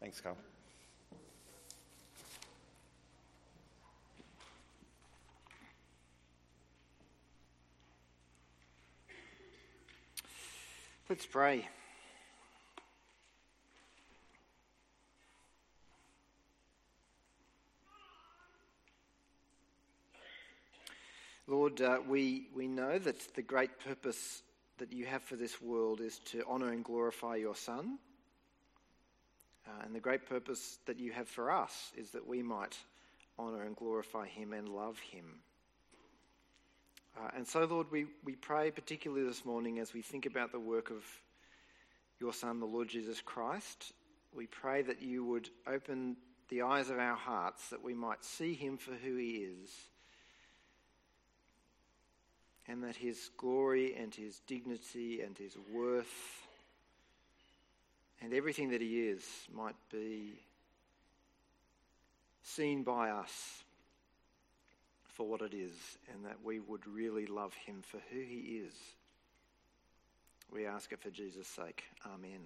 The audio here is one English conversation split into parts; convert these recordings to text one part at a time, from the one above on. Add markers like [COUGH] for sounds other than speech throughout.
Thanks, Carl. Let's pray. Lord, uh, we, we know that the great purpose that you have for this world is to honour and glorify your Son. Uh, and the great purpose that you have for us is that we might honour and glorify him and love him. Uh, and so, Lord, we, we pray particularly this morning as we think about the work of your Son, the Lord Jesus Christ. We pray that you would open the eyes of our hearts that we might see him for who he is and that his glory and his dignity and his worth and everything that he is might be seen by us for what it is, and that we would really love him for who he is. We ask it for Jesus' sake. Amen.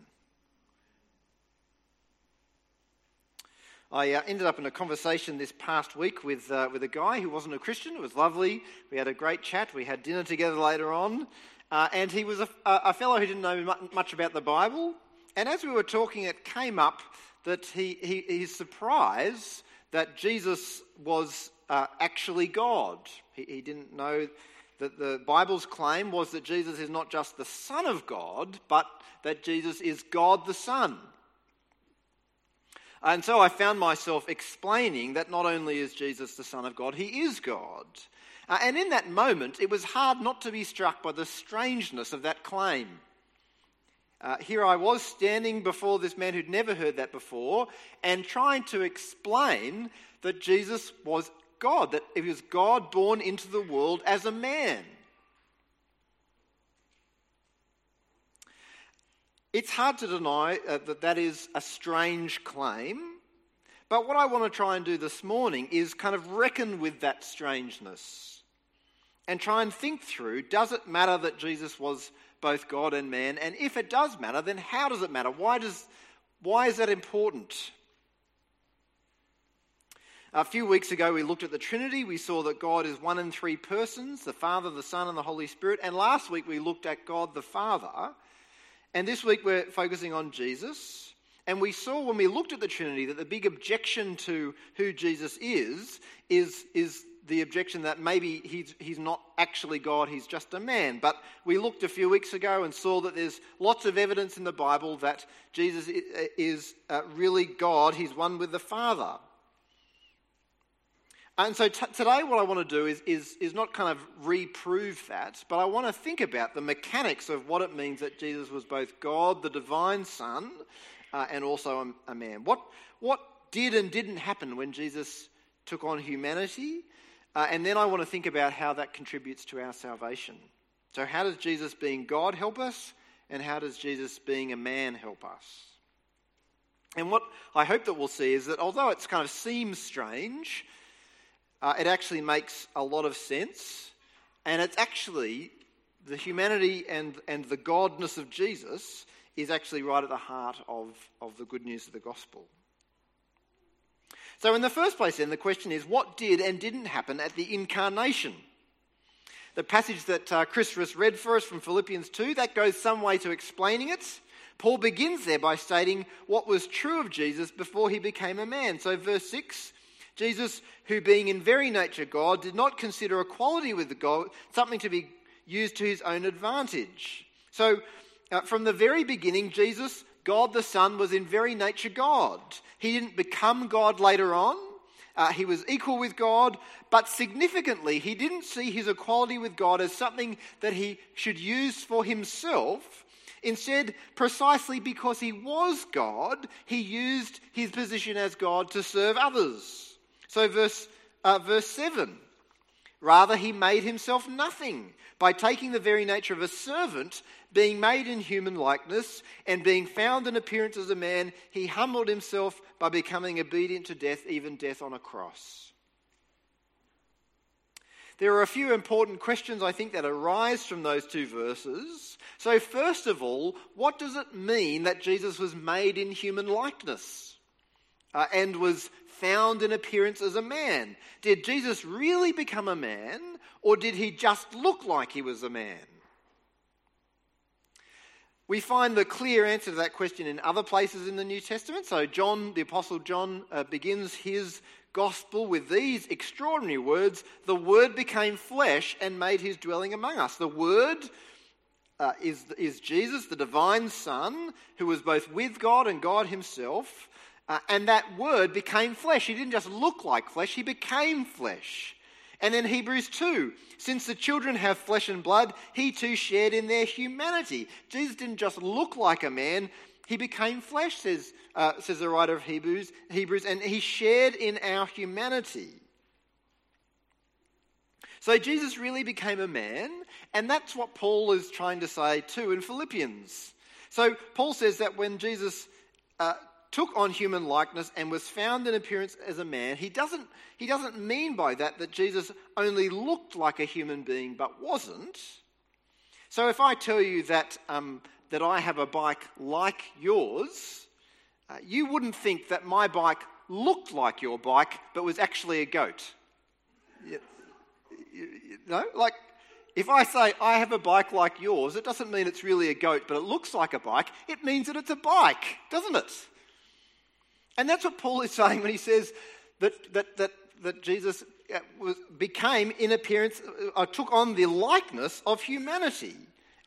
I uh, ended up in a conversation this past week with, uh, with a guy who wasn't a Christian. It was lovely. We had a great chat. We had dinner together later on. Uh, and he was a, a, fellow who didn't know much about the Bible. And as we were talking, it came up that he, he, he's surprised that Jesus was uh, actually God. He, he didn't know that the Bible's claim was that Jesus is not just the Son of God, but that Jesus is God the Son. And so I found myself explaining that not only is Jesus the Son of God, he is God. Uh, and in that moment, it was hard not to be struck by the strangeness of that claim. Uh, here I was standing before this man who'd never heard that before and trying to explain that Jesus was God, that he was God born into the world as a man. It's hard to deny uh, that that is a strange claim, but what I want to try and do this morning is kind of reckon with that strangeness and try and think through does it matter that Jesus was both God and man? And if it does matter, then how does it matter? Why, does, why is that important? A few weeks ago, we looked at the Trinity. We saw that God is one in three persons the Father, the Son, and the Holy Spirit. And last week, we looked at God the Father and this week we're focusing on Jesus. And we saw when we looked at the Trinity that the big objection to who Jesus is is, is the objection that maybe he's, he's not actually God, he's just a man. But we looked a few weeks ago and saw that there's lots of evidence in the Bible that Jesus is uh, really God, he's one with the Father. And so t- today, what I want to do is, is, is not kind of reprove that, but I want to think about the mechanics of what it means that Jesus was both God, the divine Son, uh, and also a, a, man. What, what did and didn't happen when Jesus took on humanity? Uh, and then I want to think about how that contributes to our salvation. So, how does Jesus being God help us? And how does Jesus being a man help us? And what I hope that we'll see is that although it kind of seems strange, uh, it actually makes a lot of sense. And it's actually the humanity and, and the godness of Jesus is actually right at the heart of, of the good news of the gospel. So, in the first place, then, the question is what did and didn't happen at the incarnation? The passage that uh, Chris just read for us from Philippians 2, that goes some way to explaining it. Paul begins there by stating what was true of Jesus before he became a man. So, verse 6 Jesus, who being in very nature God, did not consider equality with the God something to be used to his own advantage. So, uh, from the very beginning, Jesus, God the Son, was in very nature God. He didn't become God later on. Uh, he was equal with God, but significantly, he didn't see his equality with God as something that he should use for himself. Instead, precisely because he was God, he used his position as God to serve others. So, verse, uh, verse 7 Rather, he made himself nothing by taking the very nature of a servant, being made in human likeness, and being found in appearance as a man, he humbled himself by becoming obedient to death, even death on a cross. There are a few important questions I think that arise from those two verses. So, first of all, what does it mean that Jesus was made in human likeness uh, and was found in appearance as a man. Did Jesus really become a man, or did he just look like he was a man? We find the clear answer to that question in other places in the New Testament. So, John, the Apostle John, uh, begins his gospel with these extraordinary words The Word became flesh and made his dwelling among us. The Word uh, is, is Jesus, the divine Son, who was both with God and God himself. Uh, and that word became flesh. He didn't just look like flesh, he became flesh. And then Hebrews 2 since the children have flesh and blood, he too shared in their humanity. Jesus didn't just look like a man, he became flesh, says, uh, says the writer of Hebrews, Hebrews, and he shared in our humanity. So Jesus really became a man, and that's what Paul is trying to say too in Philippians. So Paul says that when Jesus uh, took on human likeness and was found in appearance as a man, he doesn't, he doesn't mean by that that Jesus only looked like a human being but wasn't. So if I tell you that, um, that I have a bike like yours, uh, you wouldn't think that my bike looked like your bike but was actually a goat. You, you, know, like if I say I have a bike like yours, it doesn't mean it's really a goat, but it looks like a bike. It means that it's a bike, doesn't it? And that's what Paul is saying when he says that, that, that, that Jesus uh, was, became, in appearance, uh, took on the likeness of humanity.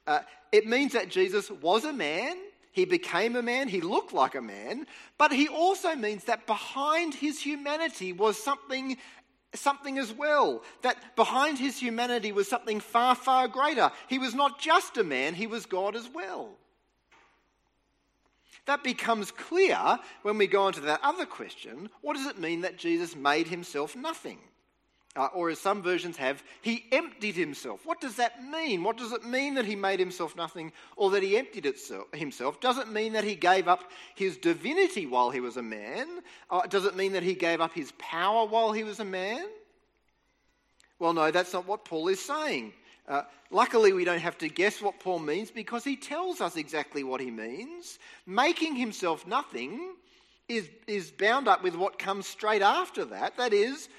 Uh, it means that Jesus was a man, he became a man, he looked like a man, but he also means that behind his humanity was something something as well. That behind his humanity was something far, far greater. He was not just a man, he was God as well. That becomes clear when we go on to that other question what does it mean that Jesus made himself nothing? Uh, or as some versions have, he emptied himself. What does that mean? What does it mean that he made himself nothing or that he emptied itself, himself? Does it mean that he gave up his divinity while he was a man? Uh, does it mean that he gave up his power while he was a man? Well, no, that's not what Paul is saying. Uh, luckily, we don't have to guess what Paul means because he tells us exactly what he means. Making himself nothing is, is bound up with what comes straight after that. That is,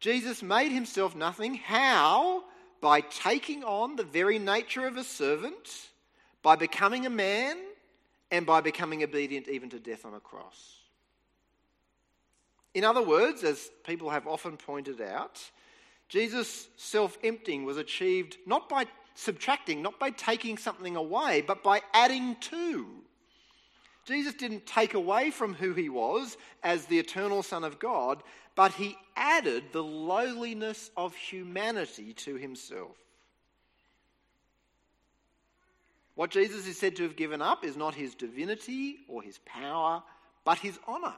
Jesus made himself nothing. How? By taking on the very nature of a servant, by becoming a man, and by becoming obedient even to death on a cross. In other words, as people have often pointed out, Jesus' self emptying was achieved not by subtracting, not by taking something away, but by adding to. Jesus didn't take away from who he was as the eternal Son of God, but he added the lowliness of humanity to himself. What Jesus is said to have given up is not his divinity or his power, but his honour.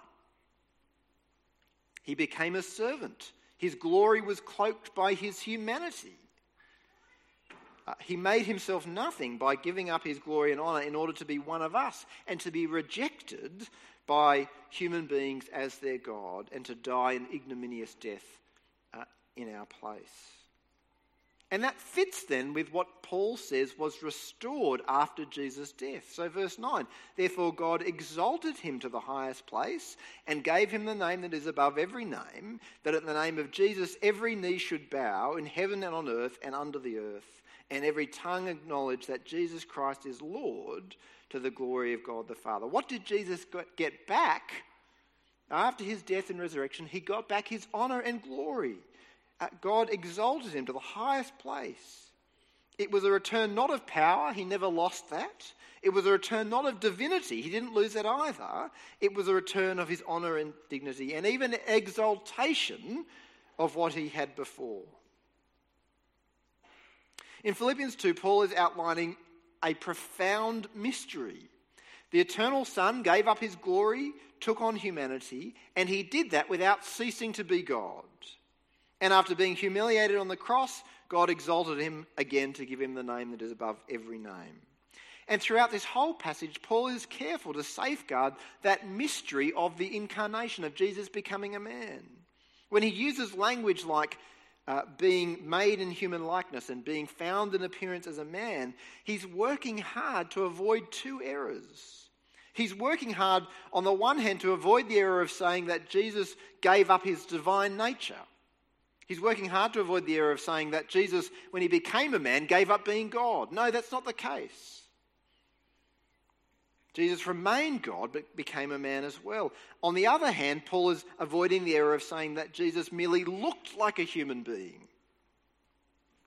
He became a servant his glory was cloaked by his humanity. Uh, he made himself nothing by giving up his glory and honour in order to be one of us and to be rejected by human beings as their God and to die an ignominious death uh, in our place. And that fits then with what Paul says was restored after Jesus' death. So, verse 9 Therefore, God exalted him to the highest place and gave him the name that is above every name, that at the name of Jesus every knee should bow in heaven and on earth and under the earth, and every tongue acknowledge that Jesus Christ is Lord to the glory of God the Father. What did Jesus get back After his death and resurrection, he got back his honor and glory. God exalted him to the highest place. It was a return not of power, he never lost that. It was a return not of divinity, he didn't lose that either. It was a return of his honor and dignity, and even exaltation of what he had before. In Philippians 2, Paul is outlining a profound mystery. The eternal Son gave up his glory, took on humanity, and he did that without ceasing to be God. And after being humiliated on the cross, God exalted him again to give him the name that is above every name. And throughout this whole passage, Paul is careful to safeguard that mystery of the incarnation of Jesus becoming a man. When he uses language like uh, being made in human likeness and being found in appearance as a man, he's working hard to avoid two errors. He's working hard, on the one hand, to avoid the error of saying that Jesus gave up his divine nature. He's working hard to avoid the error of saying that Jesus, when he became a man, gave up being God. No, that's not the case. Jesus remained God but became a man as well. On the other hand, Paul is avoiding the error of saying that Jesus merely looked like a human being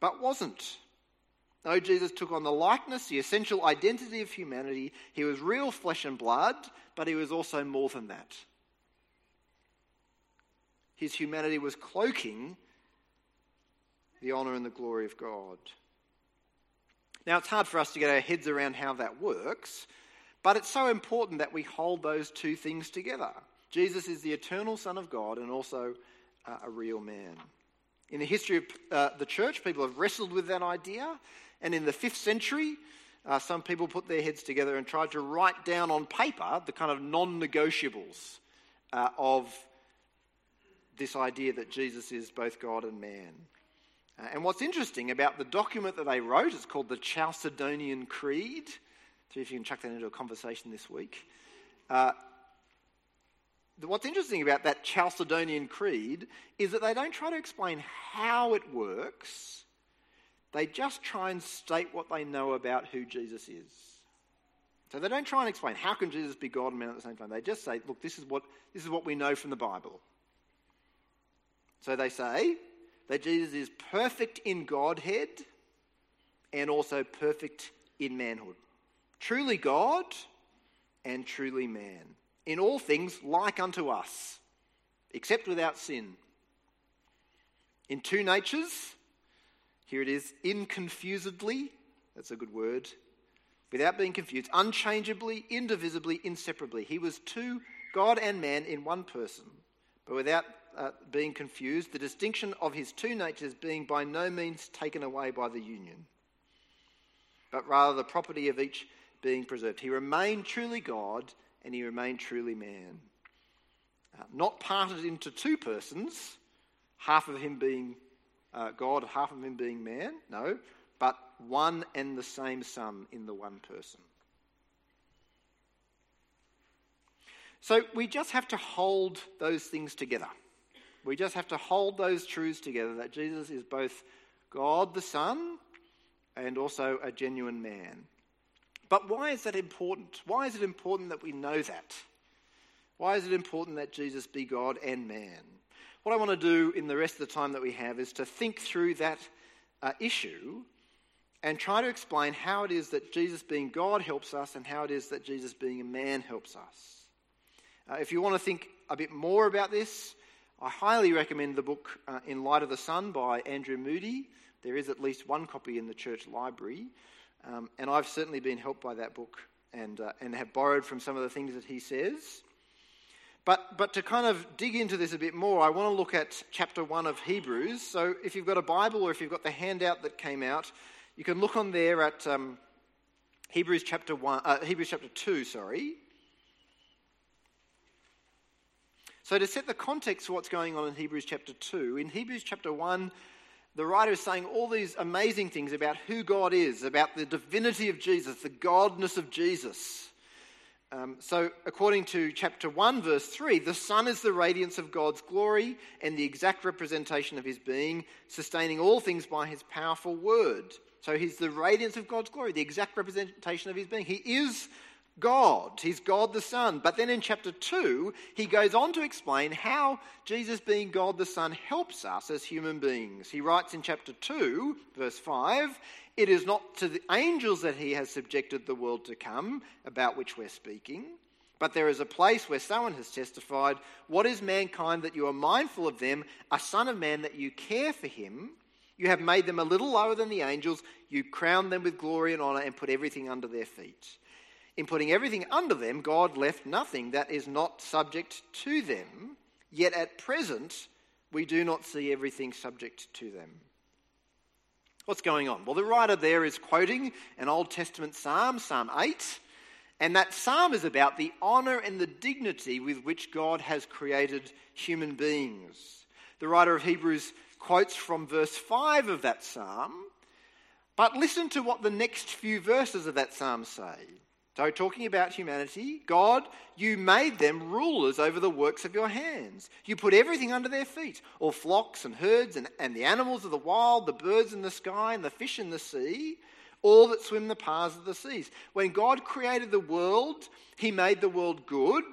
but wasn't. No, Jesus took on the likeness, the essential identity of humanity. He was real flesh and blood, but he was also more than that. His humanity was cloaking the honour and the glory of God. Now, it's hard for us to get our heads around how that works, but it's so important that we hold those two things together. Jesus is the eternal Son of God and also uh, a real man. In the history of uh, the church, people have wrestled with that idea, and in the fifth century, uh, some people put their heads together and tried to write down on paper the kind of non negotiables uh, of this idea that Jesus is both God and man. Uh, and what's interesting about the document that they wrote, it's called the Chalcedonian Creed. See if you can chuck that into a conversation this week. Uh, what's interesting about that Chalcedonian Creed is that they don't try to explain how it works, they just try and state what they know about who Jesus is. So they don't try and explain how can Jesus be God and man at the same time. They just say, look, this is what, this is what we know from the Bible. So they say, that Jesus is perfect in Godhead and also perfect in manhood. Truly God and truly man. In all things, like unto us, except without sin. In two natures, here it is, inconfusedly, that's a good word, without being confused, unchangeably, indivisibly, inseparably. He was two, God and man, in one person, but without uh, being confused, the distinction of his two natures being by no means taken away by the union, but rather the property of each being preserved. He remained truly God and he remained truly man. Uh, not parted into two persons, half of him being uh, God, half of him being man, no, but one and the same Son in the one person. So we just have to hold those things together. We just have to hold those truths together that Jesus is both God the Son and also a genuine man. But why is that important? Why is it important that we know that? Why is it important that Jesus be God and man? What I want to do in the rest of the time that we have is to think through that uh, issue and try to explain how it is that Jesus being God helps us and how it is that Jesus being a man helps us. Uh, if you want to think a bit more about this, I highly recommend the book uh, In Light of the Son by Andrew Moody. There is at least one copy in the church library, um, and I've certainly been helped by that book and, uh, and have borrowed from some of the things that he says. But, but to kind of dig into this a bit more, I want to look at chapter 1 of Hebrews. So if you've got a Bible or if you've got the handout that came out, you can look on there at um, Hebrews chapter 1, uh, Hebrews chapter 2, sorry. So, to set the context for what's going on in Hebrews chapter 2, in Hebrews chapter 1, the writer is saying all these amazing things about who God is, about the divinity of Jesus, the godness of Jesus. Um, so, according to chapter 1, verse 3, the Son is the radiance of God's glory and the exact representation of his being, sustaining all things by his powerful word. So, he's the radiance of God's glory, the exact representation of his being. He is God. He's God the Son. But then in chapter 2, he goes on to explain how Jesus, being God the Son, helps us as human beings. He writes in chapter 2, verse 5 It is not to the angels that he has subjected the world to come, about which we're speaking. But there is a place where someone has testified, What is mankind that you are mindful of them, a son of man that you care for him? You have made them a little lower than the angels. You crown them with glory and honor and put everything under their feet. In putting everything under them, God left nothing that is not subject to them. Yet at present, we do not see everything subject to them. What's going on? Well, the writer there is quoting an Old Testament psalm, Psalm 8. And that psalm is about the honour and the dignity with which God has created human beings. The writer of Hebrews quotes from verse 5 of that psalm, but listen to what the next few verses of that psalm say. So, talking about humanity, God, you made them rulers over the works of your hands. You put everything under their feet all flocks and herds and, and the animals of the wild, the birds in the sky and the fish in the sea all that swim the paths of the seas. When God created the world, He made the world good.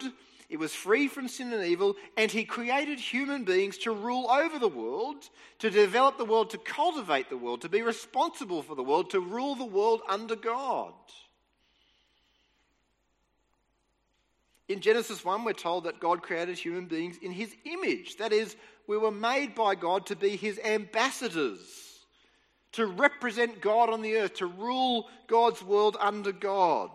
It was free from sin and evil, and He created human beings to rule over the world, to develop the world, to cultivate the world, to be responsible for the world, to rule the world under God. In Genesis 1, we're told that God created human beings in His image. That is, we were made by God to be His ambassadors to represent God on the earth, to rule God's world under God.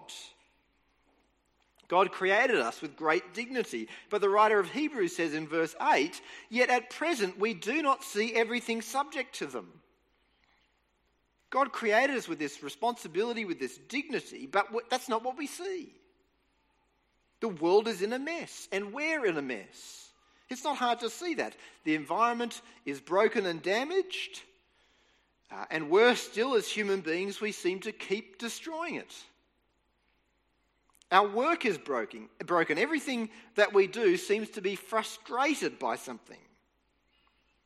God created us with great dignity. But the writer of Hebrews says in verse 8, Yet at present we do not see everything subject to them. God created us with this responsibility, with this dignity, but that's not what we see. The world is in a mess, and we're in a mess. It's not hard to see that. The environment is broken and damaged. Uh, and worse still, as human beings, we seem to keep destroying it. Our work is broken. broken. Everything that we do seems to be frustrated by something.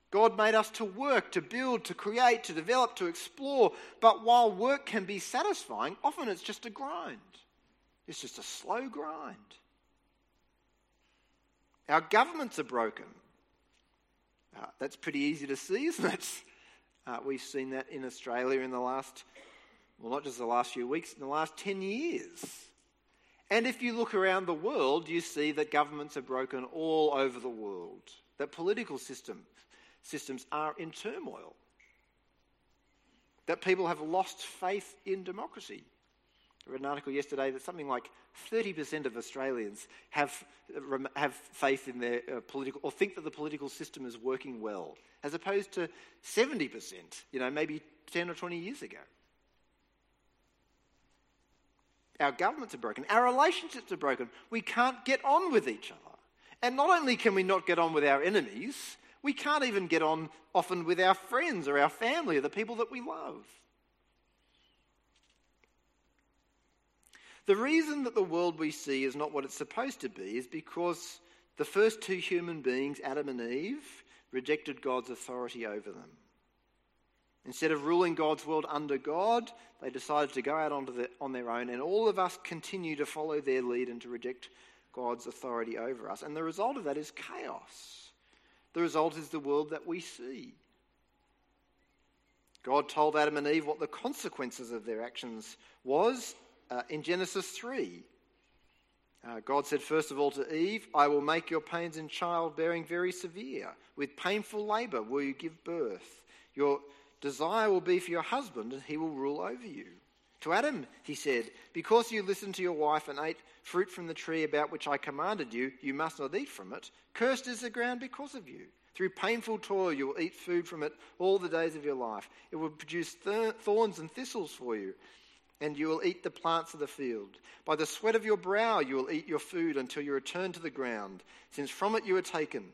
God made us to work, to build, to create, to develop, to explore. But while work can be satisfying, often it's just a grind. It's just a slow grind. Our governments are broken. Uh, that's pretty easy to see, isn't it? Uh, we've seen that in Australia in the last, well, not just the last few weeks, in the last 10 years. And if you look around the world, you see that governments are broken all over the world, that political system, systems are in turmoil, that people have lost faith in democracy. Read an article yesterday that something like 30% of Australians have, have faith in their uh, political, or think that the political system is working well, as opposed to 70%, you know, maybe 10 or 20 years ago. Our governments are broken. Our relationships are broken. We can't get on with each other. And not only can we not get on with our enemies, we can't even get on often with our friends or our family or the people that we love. The reason that the world we see is not what it's supposed to be is because the first two human beings, Adam and Eve, rejected God's authority over them. Instead of ruling God's world under God, they decided to go out the, on their own, and all of us continue to follow their lead and to reject God's authority over us. And the result of that is chaos. The result is the world that we see. God told Adam and Eve what the consequences of their actions was, uh, in Genesis 3. Uh, God said, first of all, to Eve, I will make your pains in childbearing very severe. With painful labor will you give birth. Your desire will be for your husband, and he will rule over you. To Adam, he said, Because you listened to your wife and ate fruit from the tree about which I commanded you, you must not eat from it. Cursed is the ground because of you. Through painful toil, you will eat food from it all the days of your life. It will produce thorns and thistles for you and you will eat the plants of the field. By the sweat of your brow you will eat your food until you return to the ground, since from it you were taken.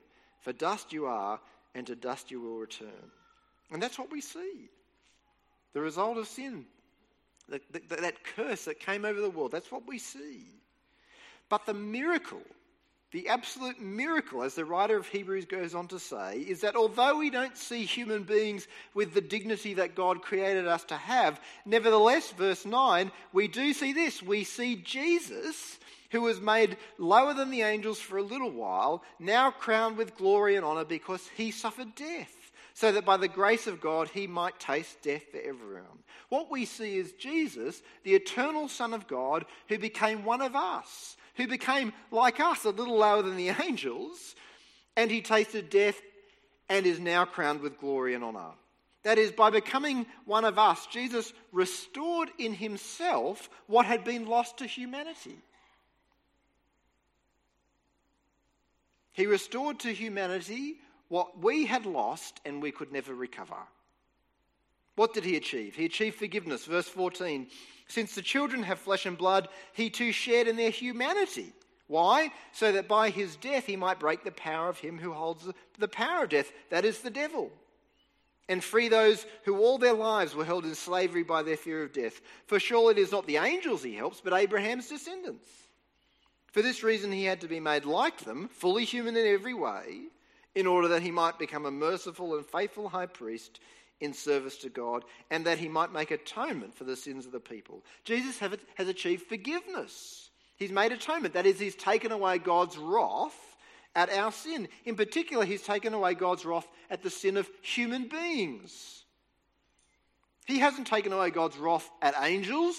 For dust you are, and to dust you will return. And that's what we see. The result of sin, that, that, that curse that came over the world, that's what we see. But the miracle the absolute miracle, as the writer of Hebrews goes on to say, is that although we don't see human beings with the dignity that God created us to have, nevertheless, verse 9, we do see this. We see Jesus, who was made lower than the angels for a little while, now crowned with glory and honor because he suffered death, so that by the grace of God he might taste death for everyone. What we see is Jesus, the eternal Son of God, who became one of us who became like us, a little lower than the [LAUGHS] angels, and he tasted death and is now crowned with glory and honor. That is, by becoming one of us, Jesus restored in himself what had been lost to humanity. He restored to humanity what we had lost and we could never recover. What did he achieve? He achieved forgiveness. Verse 14 Since the children have flesh and blood, he too shared in their humanity. Why? So that by his death he might break the power of him who holds the power of death, that is the devil, and free those who all their lives were held in slavery by their fear of death. For surely it is not the angels he helps, but Abraham's descendants. For this reason he had to be made like them, fully human in every way, in order that he might become a merciful and faithful high priest in service to God and that he might make atonement for the sins of the people. Jesus has achieved forgiveness. He's made atonement. That is, he's taken away God's wrath at our sin. In particular, he's taken away God's wrath at the sin of human beings. He hasn't taken away God's wrath at angels.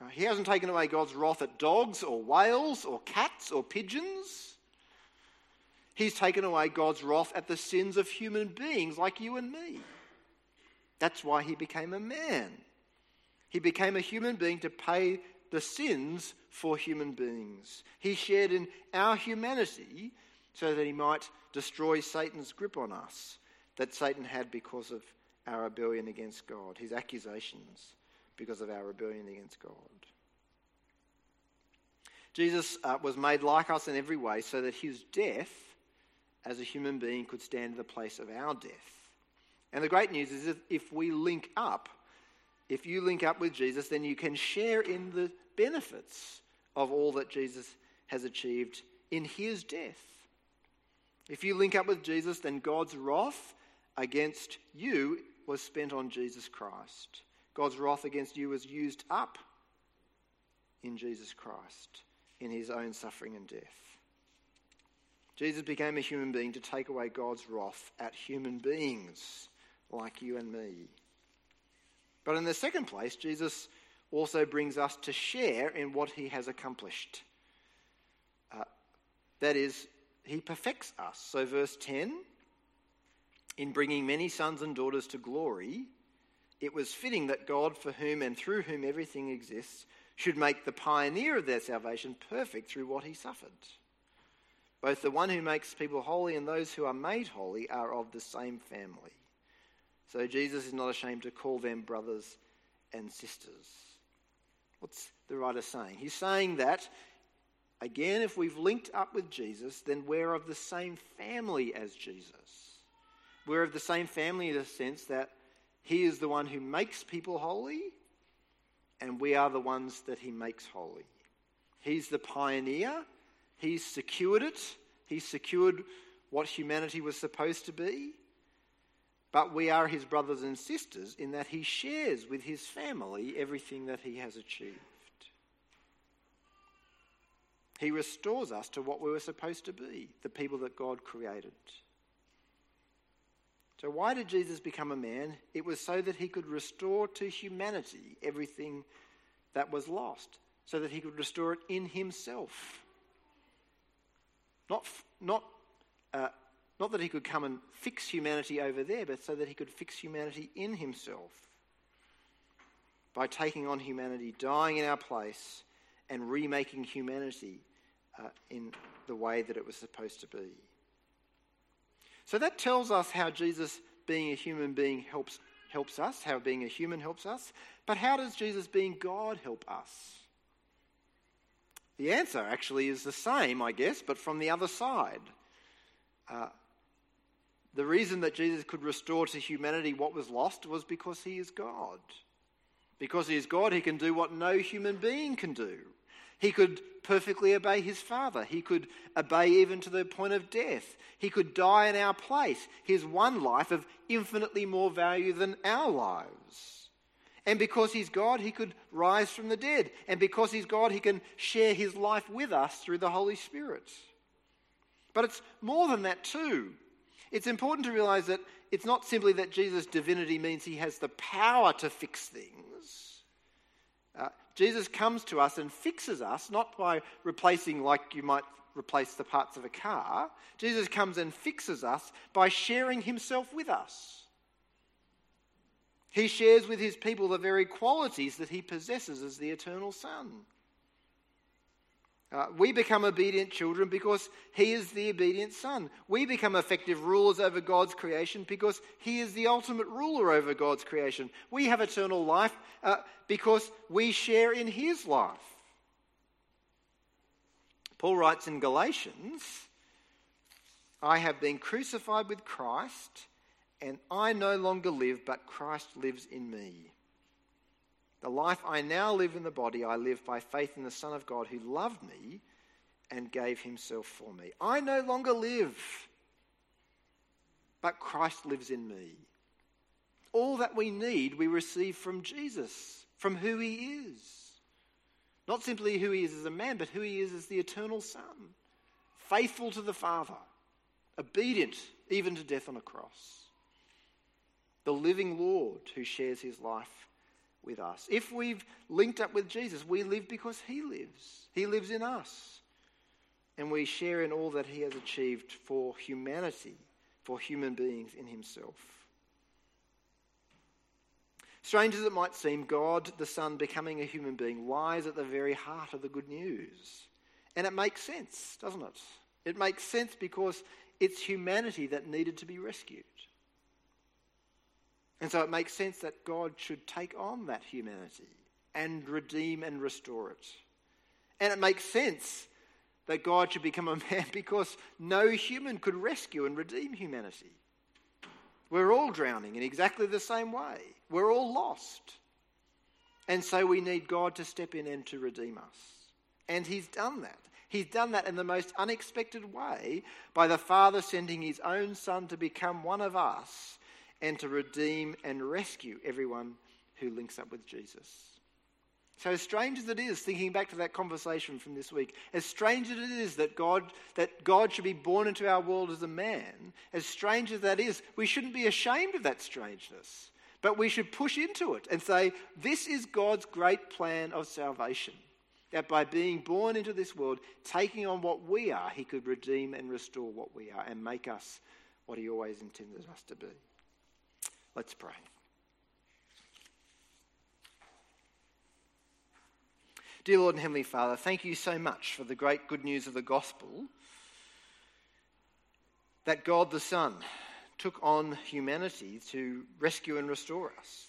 Uh, he hasn't taken away God's wrath at dogs or whales or cats or pigeons. He's taken away God's wrath at the sins of human beings like you and me. That's why he became a man. He became a human being to pay the sins for human beings. He shared in our humanity so that he might destroy Satan's grip on us that Satan had because of our rebellion against God, his accusations because of our rebellion against God. Jesus uh, was made like us in every way so that his death as a human being could stand in the place of our death. And the great news is that if we link up, if you link up with Jesus, then you can share in the benefits of all that Jesus has achieved in his death. If you link up with Jesus, then God's wrath against you was spent on Jesus Christ. God's wrath against you was used up in Jesus Christ, in his own suffering and death. Jesus became a human being to take away God's wrath at human beings like you and me. But in the second place, Jesus also brings us to share in what he has accomplished. Uh, that is, he perfects us. So, verse 10 in bringing many sons and daughters to glory, it was fitting that God, for whom and through whom everything exists, should make the pioneer of their salvation perfect through what he suffered. Both the one who makes people holy and those who are made holy are of the same family. So Jesus is not ashamed to call them brothers and sisters. What's the writer saying? He's saying that, again, if we've linked up with Jesus, then we're of the same family as Jesus. We're of the same family in the sense that he is the one who makes people holy, and we are the ones that he makes holy. He's the pioneer He's secured it, He's secured what humanity was supposed to be. But we are his brothers and sisters in that he shares with his family everything that he has achieved. He restores us to what we were supposed to be, the people that God created. So, why did Jesus become a man? It was so that he could restore to humanity everything that was lost, so that he could restore it in himself. Not, not, uh, not that he could come and fix humanity over there, but so that he could fix humanity in himself by taking on humanity, dying in our place, and remaking humanity uh, in the way that it was supposed to be. So that tells us how Jesus, being a human being, helps, helps us, how being a human helps us. But how does Jesus, being God, help us? The answer actually is the same, I guess, but from the other side. Uh, the reason that Jesus could restore to humanity what was lost was because he is God. Because he is God, he can do what no human being can do. He could perfectly obey his Father. He could obey even to the point of death. He could die in our place. His one life of infinitely more value than our lives. And because he's God, he could rise from the dead. And because he's God, he can share his life with us through the Holy Spirit. But it's more than that, too. It's important to realize that it's not simply that Jesus' divinity means he has the power to fix things. Uh, Jesus comes to us and fixes us, not by replacing, like you might replace the parts of a car. Jesus comes and fixes us by sharing himself with us. He shares with his people the very qualities that he possesses as the eternal Son. Uh, we become obedient children because He is the obedient Son. We become effective rulers over God's creation because He is the ultimate ruler over God's creation. We have eternal life uh, because we share in His life. Paul writes in Galatians I have been crucified with Christ, and I no longer live, but Christ lives in me. The life I now live in the body, I live by faith in the Son of God who loved me and gave himself for me. I no longer live, but Christ lives in me. All that we need, we receive from Jesus, from who he is. Not simply who he is as a man, but who he is as the eternal Son, faithful to the Father, obedient even to death on a cross. The living Lord who shares his life with us. If we've linked up with Jesus, we live because he lives. He lives in us. And we share in all that he has achieved for humanity, for human beings in himself. Strange as it might seem, God the Son becoming a human being lies at the very heart of the good news. And it makes sense, doesn't it? It makes sense because it's humanity that needed to be rescued. And so it makes sense that God should take on that humanity and redeem and restore it. And it makes sense that God should become a man [LAUGHS] because no human could rescue and redeem humanity. We're all drowning in exactly the same way. We're all lost. And so we need God to step in and to redeem us. And He's done that. He's done that in the most unexpected way by the Father sending His own Son to become one of us and to redeem and rescue everyone who links up with Jesus. So as strange as it is, thinking back to that conversation from this week, as strange as it is that God, that God should be born into our world as a man, as strange as that is, we shouldn't be ashamed of that strangeness. But we should push into it and say, this is God's great plan of salvation. That by being born into this world, taking on what we are, he could redeem and restore what we are and make us what he always intended us to be. Let's pray. Dear Lord and Heavenly Father, thank you so much for the great good news of the gospel that God the Son took on humanity to rescue and restore us.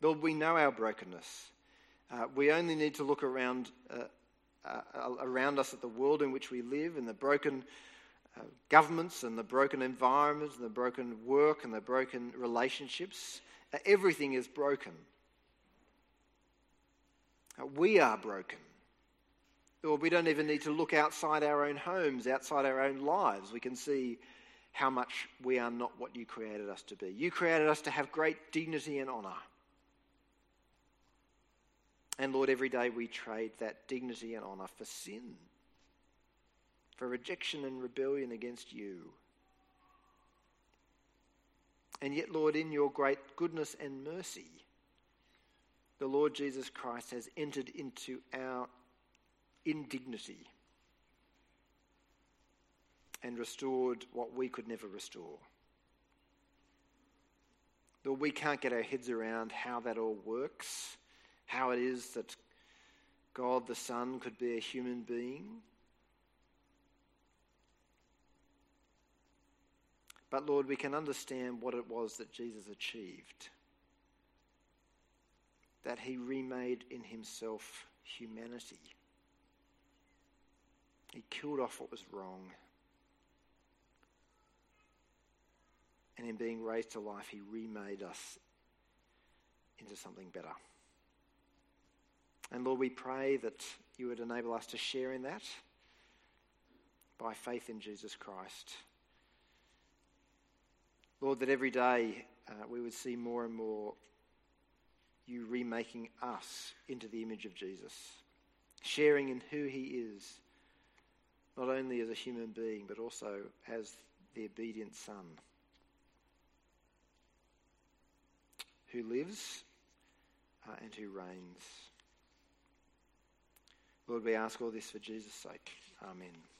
Lord, we know our brokenness. Uh, we only need to look around, uh, uh, around us at the world in which we live and the broken uh, governments and the broken environments and the broken work and the broken relationships. Uh, everything is broken. Uh, we are broken. Or we don't even need to look outside our own homes, outside our own lives. We can see how much we are not what you created us to be. You created us to have great dignity and honour. And Lord, every day we trade that dignity and honour for sin for rejection and rebellion against you. And yet, Lord, in your great goodness and mercy, the Lord Jesus Christ has entered into our indignity and restored what we could never restore. Lord, we can't get our heads around how that all works, how it is that God the Son could be a human being But Lord, we can understand what it was that Jesus achieved. That he remade in himself humanity. He killed off what was wrong. And in being raised to life, he remade us into something better. And Lord, we pray that you would enable us to share in that by faith in Jesus Christ. Lord, that every day uh, we would see more and more you remaking us into the image of Jesus, sharing in who he is, not only as a human being, but also as the obedient Son who lives uh, and who reigns. Lord, we ask all this for Jesus' sake. Amen.